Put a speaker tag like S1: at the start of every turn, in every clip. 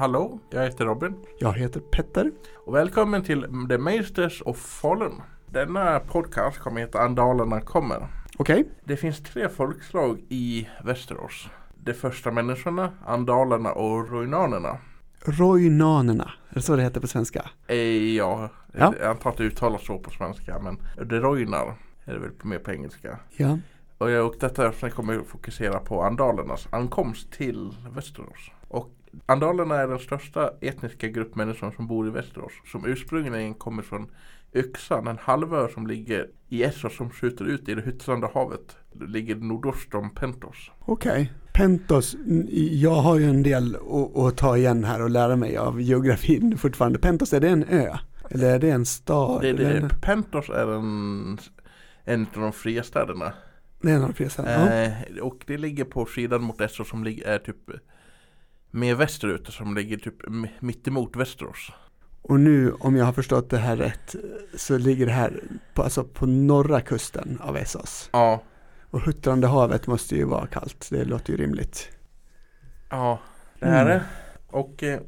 S1: Hallå, jag heter Robin
S2: Jag heter Petter.
S1: och välkommen till The Meisters of Fallen. Denna podcast kommer heta Andalerna kommer.
S2: Okej,
S1: Det finns tre folkslag i Västerås. De första människorna, andalerna och ruinanerna.
S2: Roinanerna. Är det så det heter på svenska?
S1: Eh, ja,
S2: Ja.
S1: jag antar att det uttalas så på svenska men de roinar är det väl mer på engelska.
S2: Ja.
S1: Och, jag, och detta kommer jag fokusera på andalernas ankomst till Västerås. Och andalerna är den största etniska grupp människor som bor i Västerås. Som ursprungligen kommer från Yxan, en halvö som ligger i Essos som skjuter ut i det hyttrande havet. Det ligger nordost om Pentos.
S2: Okej. Pentos, n- jag har ju en del att, ta igen här och lära mig av geografin fortfarande. Pentos, är det en ö? Eller är det en stad?
S1: Det, det,
S2: en-
S1: Pentos är en, en av de fria städerna.
S2: det är en av de ja.
S1: Eh, och det ligger på sidan mot Essos som är typ mer västerut som ligger typ m- mittemot Västerås.
S2: Och nu, om jag har förstått det här rätt, så ligger det här på, alltså på norra kusten av Essos.
S1: Ja,
S2: Och huttrande havet måste ju vara kallt, det låter ju rimligt.
S1: Ja, det är
S2: Mm.
S1: det. Och eh,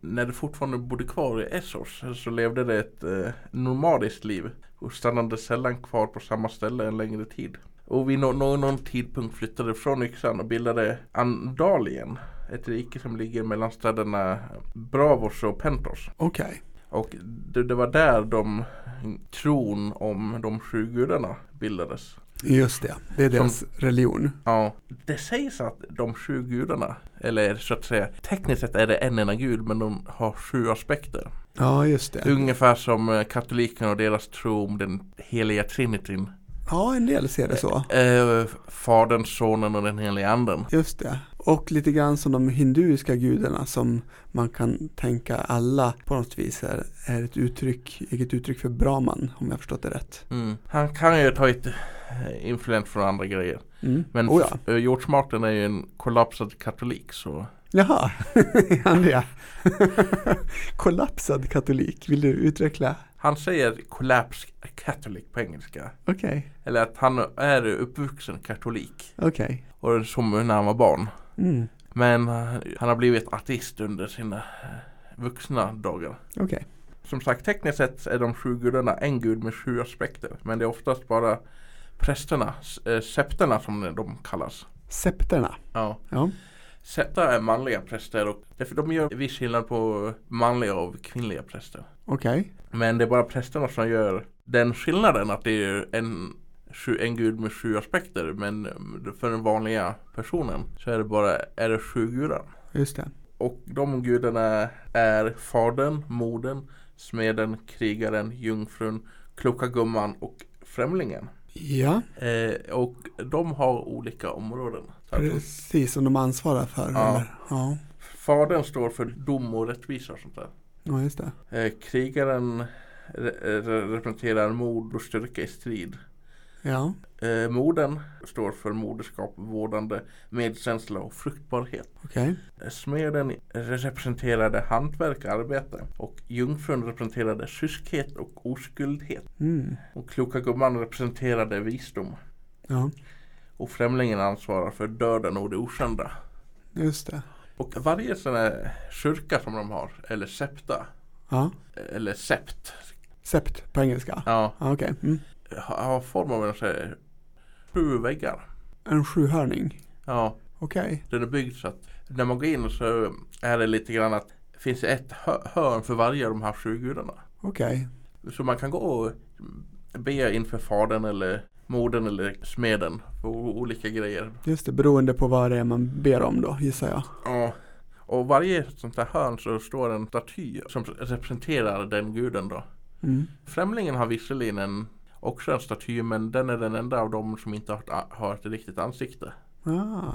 S1: när det fortfarande bodde kvar i Essos så levde det ett eh, nomadiskt liv och stannade sällan kvar på samma ställe en längre tid. Och vid nå- någon tidpunkt flyttade från Yxan och bildade Andalien. Ett rike som ligger mellan städerna Bravos och Pentos.
S2: Okej.
S1: Och det, det var där de tron om de sju gudarna bildades.
S2: Just det, det är deras religion.
S1: Ja, det sägs att de sju gudarna, eller så att säga, tekniskt sett är det en enda gud men de har sju aspekter.
S2: Ja, just det.
S1: Ungefär som eh, katolikerna och deras tro om den heliga trinitin.
S2: Ja, en del ser det så.
S1: Eh, fadern, sonen och den heliga anden.
S2: Just det. Och lite grann som de hinduiska gudarna som man kan tänka alla på något vis är, är ett uttryck, eget uttryck för Brahman om jag förstått det rätt.
S1: Mm. Han kan ju ta ett eh, influens från andra grejer.
S2: Mm.
S1: Men
S2: oh ja.
S1: f- eh, George Martin är ju en kollapsad katolik så
S2: Jaha, han det? Kollapsad katolik, vill du utveckla?
S1: Han säger collapse catholic på engelska.
S2: Okej,
S1: Eller att han är uppvuxen katolik.
S2: okej.
S1: Och som när han var barn.
S2: Mm.
S1: Men han har blivit artist under sina eh, vuxna dagar.
S2: Okej,
S1: Som sagt, tekniskt sett är de sju gudarna en gud med sju aspekter. Men det är oftast bara prästerna, eh, septerna som de kallas.
S2: septerna.
S1: Ja.
S2: Ja,
S1: Är manliga präster och därför de gör viss skillnad på manliga och kvinnliga präster.
S2: okej.
S1: Men det är bara prästerna som gör den skillnaden att det är en, en gud med sju aspekter. Men för den vanliga personen så är det bara är det sju gudar.
S2: Just det.
S1: Och de gudarna är fadern, modern, smeden, krigaren, jungfrun, kloka gumman och främlingen.
S2: Ja,
S1: Eh, och de har olika områden.
S2: Precis som de ansvarar för.
S1: Ja.
S2: Eller? Ja.
S1: fadern står för dom och rättvisa och sånt där.
S2: ja, just det.
S1: Eh, krigaren re- re- representerar mod och styrka i strid.
S2: Ja,
S1: Eh, modern står för moderskap, vårdande, medkänsla och fruktbarhet.
S2: okej.
S1: Eh, Smeden representerade hantverk och arbete och jungfrun representerade kyskhet och oskuldhet.
S2: Mm.
S1: Och kloka gumman representerade visdom.
S2: Ja,
S1: Och främlingen ansvarar för döden och det okända.
S2: just det.
S1: Och varje sån här kyrka som de har, eller septa,
S2: Ja,
S1: eller sept,
S2: sept på engelska.
S1: ja,
S2: Ja, okej. Mm.
S1: Har form av en sån här sju väggar.
S2: En sjuhörning.
S1: Ja,
S2: Okej.
S1: den är byggd så att när man går in så är det lite grann att det finns ett hö- hörn för varje av de här sju gudarna.
S2: Okej.
S1: Så man kan gå och be inför fadern eller modern eller smeden för o- olika grejer.
S2: Just det, beroende på vad det är man ber om då, gissar jag.
S1: Ja. Och varje sånt här hörn så står en staty som representerar den guden då.
S2: Mm.
S1: Främlingen har visserligen en, också en staty men den är den enda av dem som inte har, ett- har ett riktigt ansikte.
S2: Ah,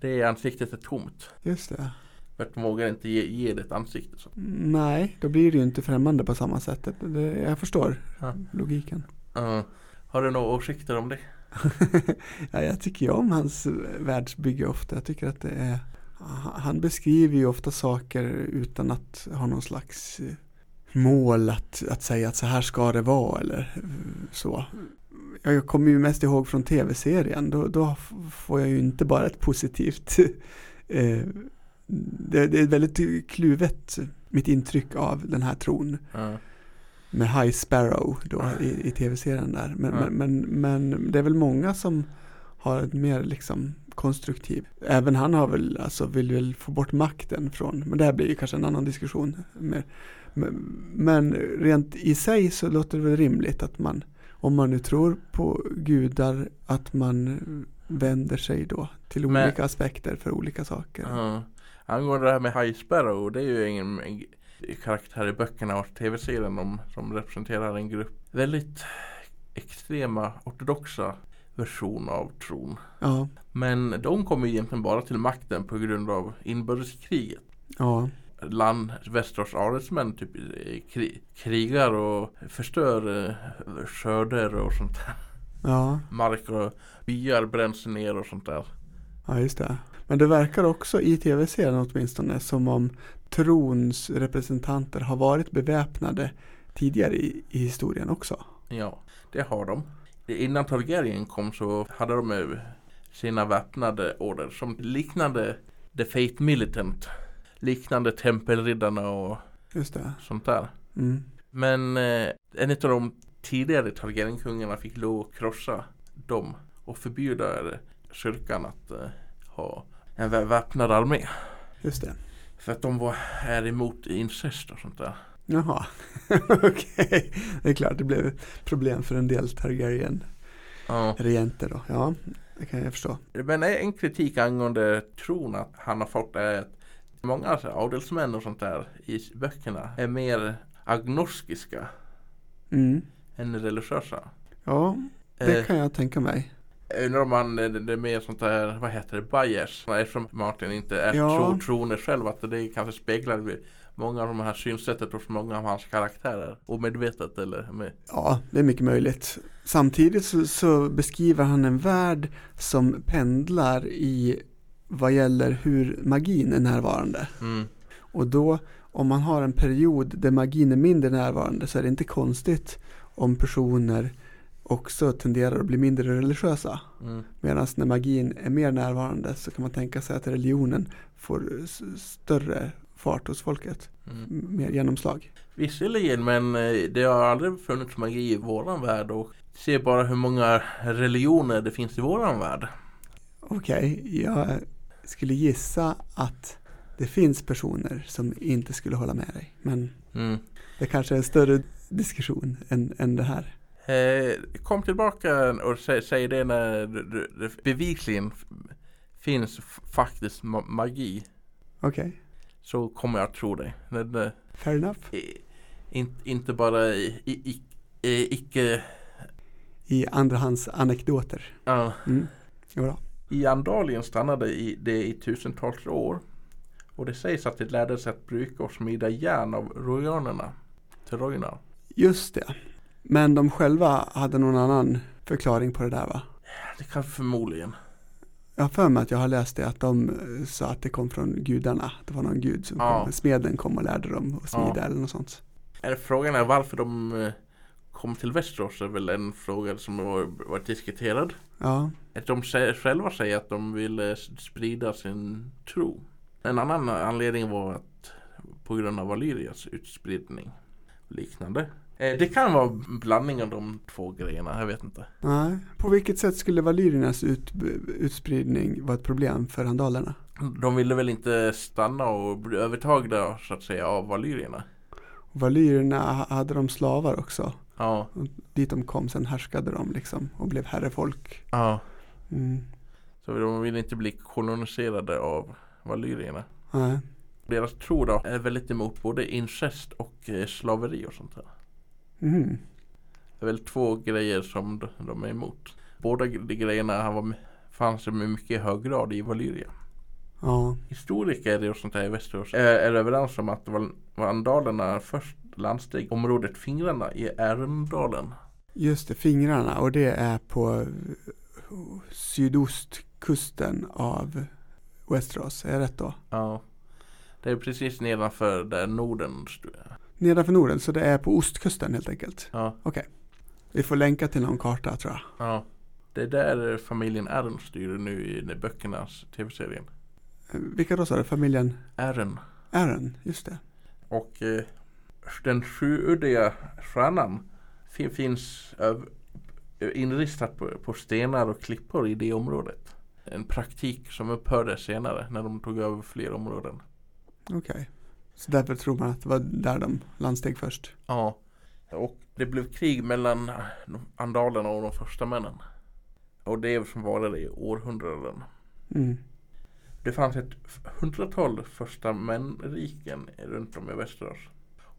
S1: Det ansiktet är tomt.
S2: just det.
S1: För att de vågar inte ge, ge det ett ansikte. Så.
S2: Nej, då blir det ju inte främmande på samma sätt. Det, jag förstår
S1: Ja.
S2: logiken.
S1: Ja. har du några åsikter om det?
S2: ja, jag tycker ju om hans världsbygge ofta. Jag tycker att det är han beskriver ju ofta saker utan att ha någon slags mål att, att säga att så här ska det vara eller så. Jag kommer ju mest ihåg från tv-serien. Då, då får jag ju inte bara ett positivt eh, det, det är väldigt kluvet mitt intryck av den här tron
S1: Ja.
S2: med High Sparrow då i, i tv-serien där. Men,
S1: Ja.
S2: men, men, men det är väl många som har ett mer liksom konstruktiv. Även han har väl, alltså vill väl få bort makten från, men det här blir ju kanske en annan diskussion. Mer. Men, rent i sig så låter det väl rimligt att man, om man nu tror på gudar, att man vänder sig då till
S1: Men-
S2: olika aspekter för olika saker.
S1: Ja. Angående det här med High Sparrow, det är ju en, en karaktär i böckerna och tv-serien om, som representerar en grupp väldigt extrema ortodoxa version av tron.
S2: Ja,
S1: Men de kommer egentligen bara till makten på grund av inbördeskriget.
S2: ja,
S1: Land, Västerås adelsmän typ kri, krigar och förstör eh, skörder och sånt där.
S2: ja,
S1: Mark och byar bränns ner och sånt där.
S2: ja, just det. Men det verkar också i tv-serien åtminstone som om trons representanter har varit beväpnade tidigare i, i historien också.
S1: Ja, det har de. Innan Targaryen kom så hade de sina väpnade order som liknande The Fate Militant. Liknande Tempelriddarna och
S2: Just det.
S1: sånt där.
S2: Mm.
S1: Men eh, en av de tidigare Targaryenkungarna fick lov att krossa dem och förbjuda kyrkan att eh, ha en vä- väpnad armé.
S2: Just det.
S1: För att de var, är emot incest och sånt där.
S2: Jaha, okej. Det är klart det blev problem för en del Targaryen-regenter
S1: Ja.
S2: då. Ja, det kan jag förstå.
S1: Men en kritik angående tron att han har fått är att många alltså, adelsmän och sånt där i böckerna är mer agnostiska
S2: Mm.
S1: än religiösa.
S2: Ja, det
S1: Eh,
S2: kan jag tänka mig.
S1: Jag undrar om man, det, det är mer sånt där, vad heter det, bias. Eftersom Martin inte är
S2: Ja.
S1: tro, troende själv att det kanske speglar många av de här synsättet hos många av hans karaktärer. Omedvetet eller med.
S2: Ja, det är mycket möjligt. Samtidigt så, så beskriver han en värld som pendlar i vad gäller hur magin är närvarande.
S1: Mm.
S2: Och då, om man har en period där magin är mindre närvarande så är det inte konstigt om personer också tenderar att bli mindre religiösa.
S1: Mm.
S2: Medan när magin är mer närvarande så kan man tänka sig att religionen får större fart hos folket,
S1: Mm.
S2: mer genomslag.
S1: Visserligen men eh, det har aldrig funnits magi i våran värld och se bara hur många religioner det finns i våran värld.
S2: Okej, jag skulle gissa att det finns personer som inte skulle hålla med dig. Men
S1: Mm.
S2: det kanske är en större diskussion än, än det här.
S1: Eh, kom tillbaka och sä, säg det när det, bevisligen finns faktiskt ma- magi.
S2: Okej,
S1: Så kommer jag att tro dig. Det,
S2: fair enough.
S1: in, inte bara i, i, i, i, icke
S2: I andrahands anekdoter.
S1: ja.
S2: Mm.
S1: I Andalien stannade i, det i tusentals år. Och det sägs att det lärde sig att bruka och smida järn av rojanerna. Trojaner.
S2: Just det. Men de själva hade någon annan förklaring på det där va?
S1: Det kan förmodligen.
S2: Jag har för mig att jag har läst det att de eh, sa att det kom från gudarna. Det var någon gud som
S1: Ja.
S2: kom, smeden kom och lärde dem att smida
S1: Ja.
S2: eller något sånt.
S1: Är Frågan är varför de eh, kom till Västerås är väl en fråga som har varit diskuterad.
S2: Ja,
S1: Att de själva säger att de ville s- sprida sin tro. En annan anledning var att på grund av Valyrias utspridning och liknande. Eh, Det kan vara en blandning av de två grejerna, jag vet inte.
S2: nej. På vilket sätt skulle valyriernas ut, utspridning vara ett problem för andalerna?
S1: De ville väl inte stanna och bli övertagna så att säga av valyrierna.
S2: Valyrierna hade de slavar också.
S1: Ja,
S2: Och dit de kom sen härskade de liksom och blev herrefolk.
S1: ja.
S2: Mm.
S1: Så de ville inte bli koloniserade av valyrierna.
S2: Nej.
S1: Deras tro då är väldigt emot både incest och eh, slaveri och sånt där.
S2: Mhm.
S1: Det är väl två grejer som de, är emot. Båda de grejerna var, fanns i mycket hög grad i Valyria.
S2: Ja,
S1: Historiker och sånt där i Västerås är, är överens om att vandalerna först landsteg området Fingrarna i Ärendalen.
S2: just det, fingrarna och det är på sydostkusten av Westeros, är jag rätt då?
S1: Ja. Det är precis nedanför där Norden
S2: Nedanför Norden, så det är på ostkusten helt enkelt.
S1: Ja,
S2: Vi får länka till någon karta tror jag.
S1: ja. Det är där familjen Ern styr nu i böckernas tv-serien.
S2: Eh, Vilka då sa du? Familjen
S1: Aaron.
S2: Aaron, just det.
S1: Och eh, den sjuuddiga stjärnan fin- finns inristad på, på stenar och klippor i det området. En praktik som upphörde senare när de tog över fler områden.
S2: Okej. Så därför tror man att det var där de landsteg först.
S1: Ja. Och det blev krig mellan andalerna och de första männen. Och det som varade i århundraden.
S2: Mm.
S1: Det fanns ett hundratal första män-riken runt om i Västerås.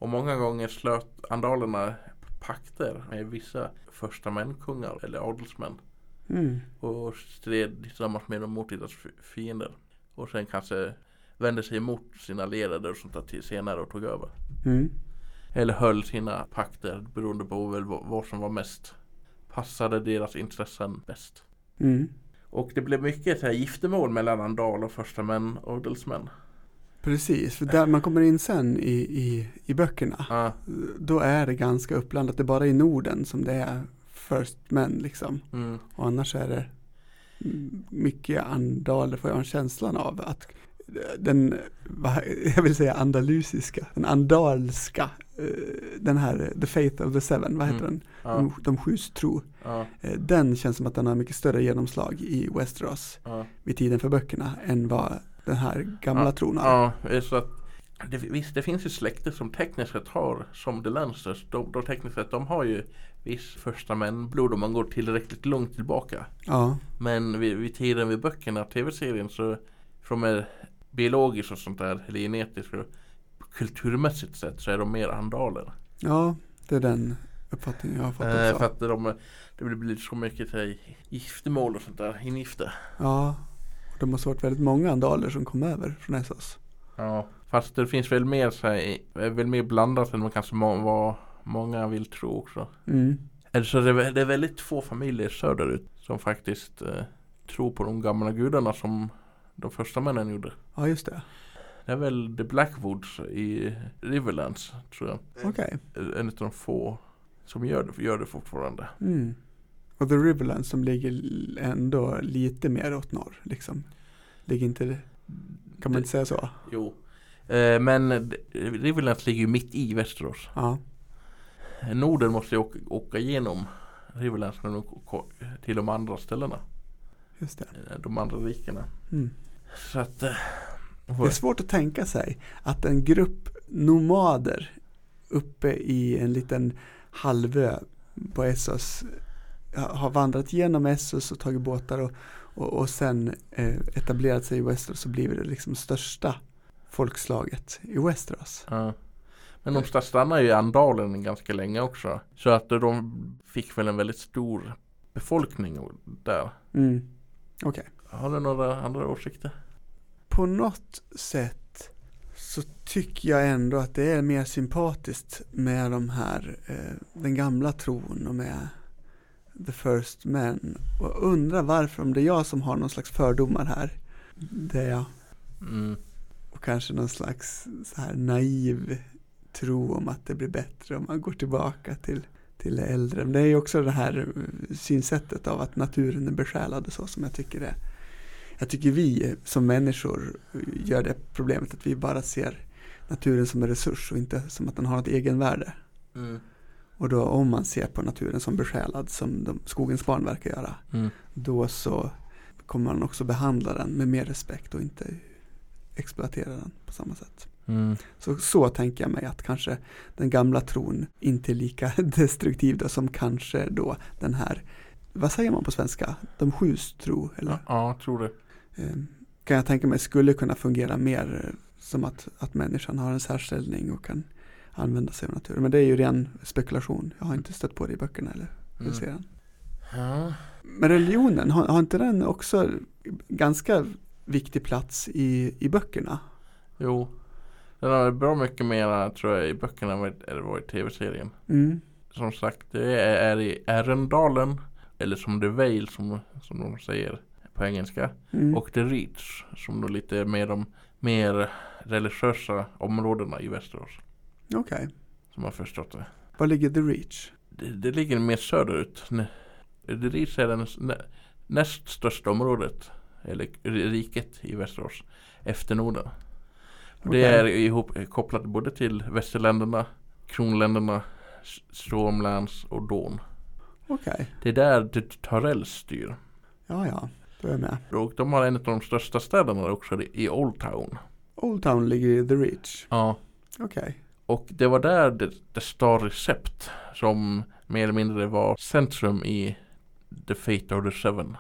S1: Och många gånger slöt andalerna pakter med vissa första män-kungar eller adelsmän.
S2: Mm.
S1: Och stred tillsammans med de mot deras fi- fiender. Och sen kanske vände sig emot sina allierade och sånt där till senare och tog över.
S2: Mm.
S1: Eller höll sina pakter beroende på väl vad, vad som var mest passade deras intressen bäst.
S2: Mm.
S1: Och det blev mycket så här giftermål mellan andal och första män och adelsmän.
S2: Precis, för där man kommer in sen i, i, i böckerna,
S1: Ja,
S2: då är det ganska uppblandat. Det är bara i Norden som det är first men liksom.
S1: mm,
S2: Och annars är det mycket andaler får jag en känslan av. Att den, jag vill säga andalusiska, den andalska, eh, den här The Faith of the Seven, vad heter
S1: Mm.
S2: den?
S1: ja,
S2: De, de sjus tro.
S1: ja,
S2: Eh, Den känns som att den har mycket större genomslag i Westeros
S1: ja.
S2: vid tiden för böckerna än vad den här gamla
S1: Ja,
S2: tron.
S1: Ja, så att det, visst, det finns ju släkter som tekniskt sett har, som The Lancers, de, de tekniskt sett, de har ju viss första män-blod om man går tillräckligt långt tillbaka.
S2: Ja,
S1: Men vid, vid tiden vid böckerna, tv-serien, så från är biologiskt och sånt där, eller genetiskt och kulturmässigt sett så är de mer andaler.
S2: ja, det är den uppfattningen jag har fått
S1: Eh,
S2: också.
S1: för att de, det blir så mycket här, giftermål och sånt där, ingifte.
S2: Ja, och de har varit väldigt många andaler som kom över från Essos.
S1: Ja, fast det finns väl mer så här, är väl mer blandat än vad kanske må, vad många vill tro också.
S2: Mm.
S1: Eller så det, är- det är väldigt få familjer söderut som faktiskt eh, tror på de gamla gudarna som de första männen gjorde.
S2: Ja, just det.
S1: Det är väl The Blackwoods i Riverlands tror jag.
S2: Okej.
S1: En av de få som gör det, gör det fortfarande.
S2: Mm. Och The Riverlands som ligger ändå lite mer åt norr, liksom. Ligger inte, kan man inte säga så?
S1: Jo. Eh, men Riverlands ligger ju mitt i Västerås.
S2: Ja,
S1: Norden måste ju åka, åka igenom Riverlands till de andra ställena.
S2: just det.
S1: eh, De andra rikena.
S2: Mm.
S1: Så att eh,
S2: Det är svårt att tänka sig att en grupp nomader uppe i en liten halvö på Essos har vandrat genom Essos och tagit båtar och, och, och sen eh, etablerat sig i Westeros och blivit det liksom största folkslaget i Westeros.
S1: Ja. Men de sta- stannade ju i Andalen ganska länge också. Så att de fick väl en väldigt stor befolkning där.
S2: Mm. Okej.
S1: Har du några andra åsikter?
S2: På något sätt så tycker jag ändå att det är mer sympatiskt med de här, eh, den gamla tron och med The First Men. Och undrar varför, om det är jag som har någon slags fördomar här. Det är jag.
S1: Mm.
S2: Och kanske någon slags så här naiv tro om att det blir bättre om man går tillbaka till, till det äldre. Men det är ju också det här eh, synsättet av att naturen är besjälad och så som jag tycker är. Jag tycker vi som människor gör det problemet att vi bara ser naturen som en resurs och inte som att den har ett egenvärde.
S1: Mm.
S2: Och då om man ser på naturen som besjälad som de, skogens barn verkar göra,
S1: Mm.
S2: då så kommer man också behandla den med mer respekt och inte exploatera den på samma sätt.
S1: Mm.
S2: Så, så tänker jag mig att kanske den gamla tron inte är lika destruktiv då som kanske då den här, vad säger man på svenska? De sjus tro, eller?
S1: Ja, ja, jag tror det.
S2: Eh, kan jag tänka mig skulle kunna fungera mer som att, att människan har en särställning och kan använda sig av naturen. Men det är ju ren spekulation. Jag har inte stött på det i böckerna eller
S1: Mm.
S2: serien.
S1: Ja.
S2: Men religionen, har, har inte den också ganska viktig plats i, i böckerna?
S1: Jo. Den har bra mycket mer tror jag i böckerna än vad det var i tv-serien.
S2: Mm.
S1: Som sagt, det är, är i Ärendalen. Eller som The Vale som, som de säger på engelska.
S2: Mm.
S1: Och The Reach som då lite mer de mer religiösa områdena i Västerås.
S2: Okej.
S1: Som har förstått det.
S2: Var ligger The Reach?
S1: Det, det ligger mer söderut. The Reach är den nä- näst största området eller riket i Västerås, efter Norden. Det
S2: Okej.
S1: är ihop, kopplat både till Västerländerna, Kronländerna, S- Stormlands och Don.
S2: Okej,
S1: Det är där D- Tarell styr.
S2: ja ja, då är jag med.
S1: Och de har en av de största städerna också i Old Town.
S2: Old Town ligger i The Reach.
S1: Ja.
S2: Okej.
S1: Och det var där det, det Star Recept som mer eller mindre var centrum i The Fate of the Seven.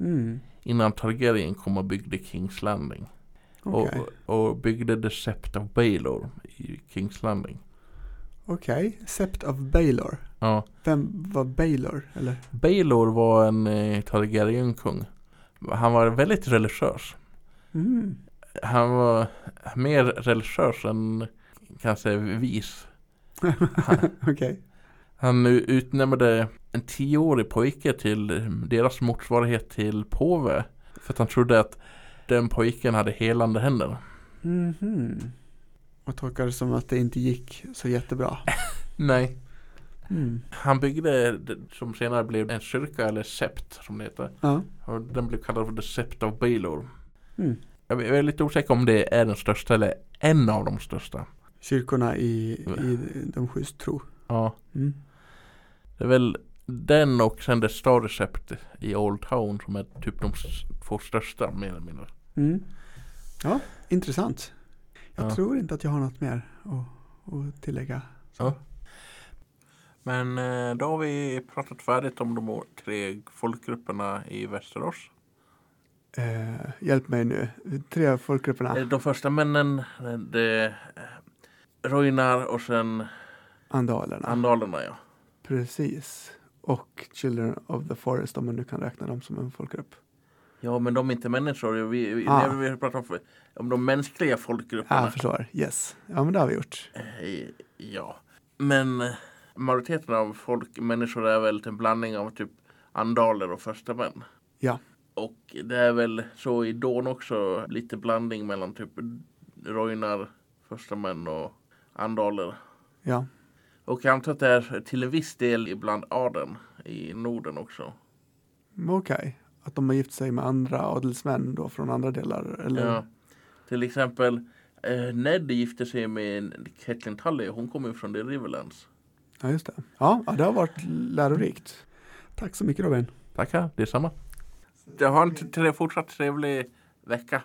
S2: Mm.
S1: Innan Targaryen kom och byggde Kings Landing.
S2: Okej.
S1: Och, och byggde The Sept of Baelor i Kings Landing.
S2: Okej, Sept of Baelor.
S1: Ja.
S2: Vem var Baelor? Eller?
S1: Baelor var en eh, Targaryen-kung. Han var väldigt religiös.
S2: Mm.
S1: Han var mer religiös än kanske vis.
S2: Okej.
S1: Han u- utnämnde en tioårig pojke till deras motsvarighet till påve. För att han trodde att den pojken hade helande händer.
S2: Mhm. Och tolkar det som att det inte gick så jättebra.
S1: Nej.
S2: Mm.
S1: Han byggde det som senare blev en kyrka eller sept som det heter.
S2: Ja.
S1: Och den blev kallad för The Sept of Baelor.
S2: Mm.
S1: Jag är lite osäker om det är den största eller en av de största.
S2: Kyrkorna i, i de sju tro.
S1: Ja.
S2: Mm.
S1: Det är väl den och sen det Star Recept i Old Town som är typ de två största mer eller mindre.
S2: Mm. Ja, intressant. Jag
S1: Ja.
S2: tror inte att jag har något mer att, att tillägga. Så.
S1: Ja. Men eh, då har vi pratat färdigt om de tre folkgrupperna i Västerås.
S2: Eh, hjälp mig nu. Tre folkgrupperna.
S1: Eh, De första männen, eh, det Roinar och sen
S2: Andalerna.
S1: Andalerna ja.
S2: Precis. Och Children of the Forest om man nu kan räkna dem som en folkgrupp.
S1: Ja men de är inte människor. Vi, vi,
S2: Ah.
S1: vi pratar om, om de mänskliga
S2: Ja,
S1: folkgrupperna.
S2: jag förstår. Yes. Ja, men det har vi gjort.
S1: Eh, Ja. Men eh, majoriteten av folk, människor är väl en blandning av typ andaler och första män.
S2: Ja.
S1: Och det är väl så i Dawn också lite blandning mellan typ Roinar, första män och andaler.
S2: Ja.
S1: Och jag antar att det är till en viss del ibland adeln i Norden också.
S2: Men Okej. Att de har gift sig med andra adelsmän då från andra delar. Eller?
S1: Ja. Till exempel eh, Ned gifte sig med Catelyn Tully. Hon kommer ju från The Riverlands.
S2: ja, just det. Ja, ja, det har varit lärorikt. Tack så mycket Robin.
S1: Tackar, detsamma. Jag har en fortsatt trevlig vecka.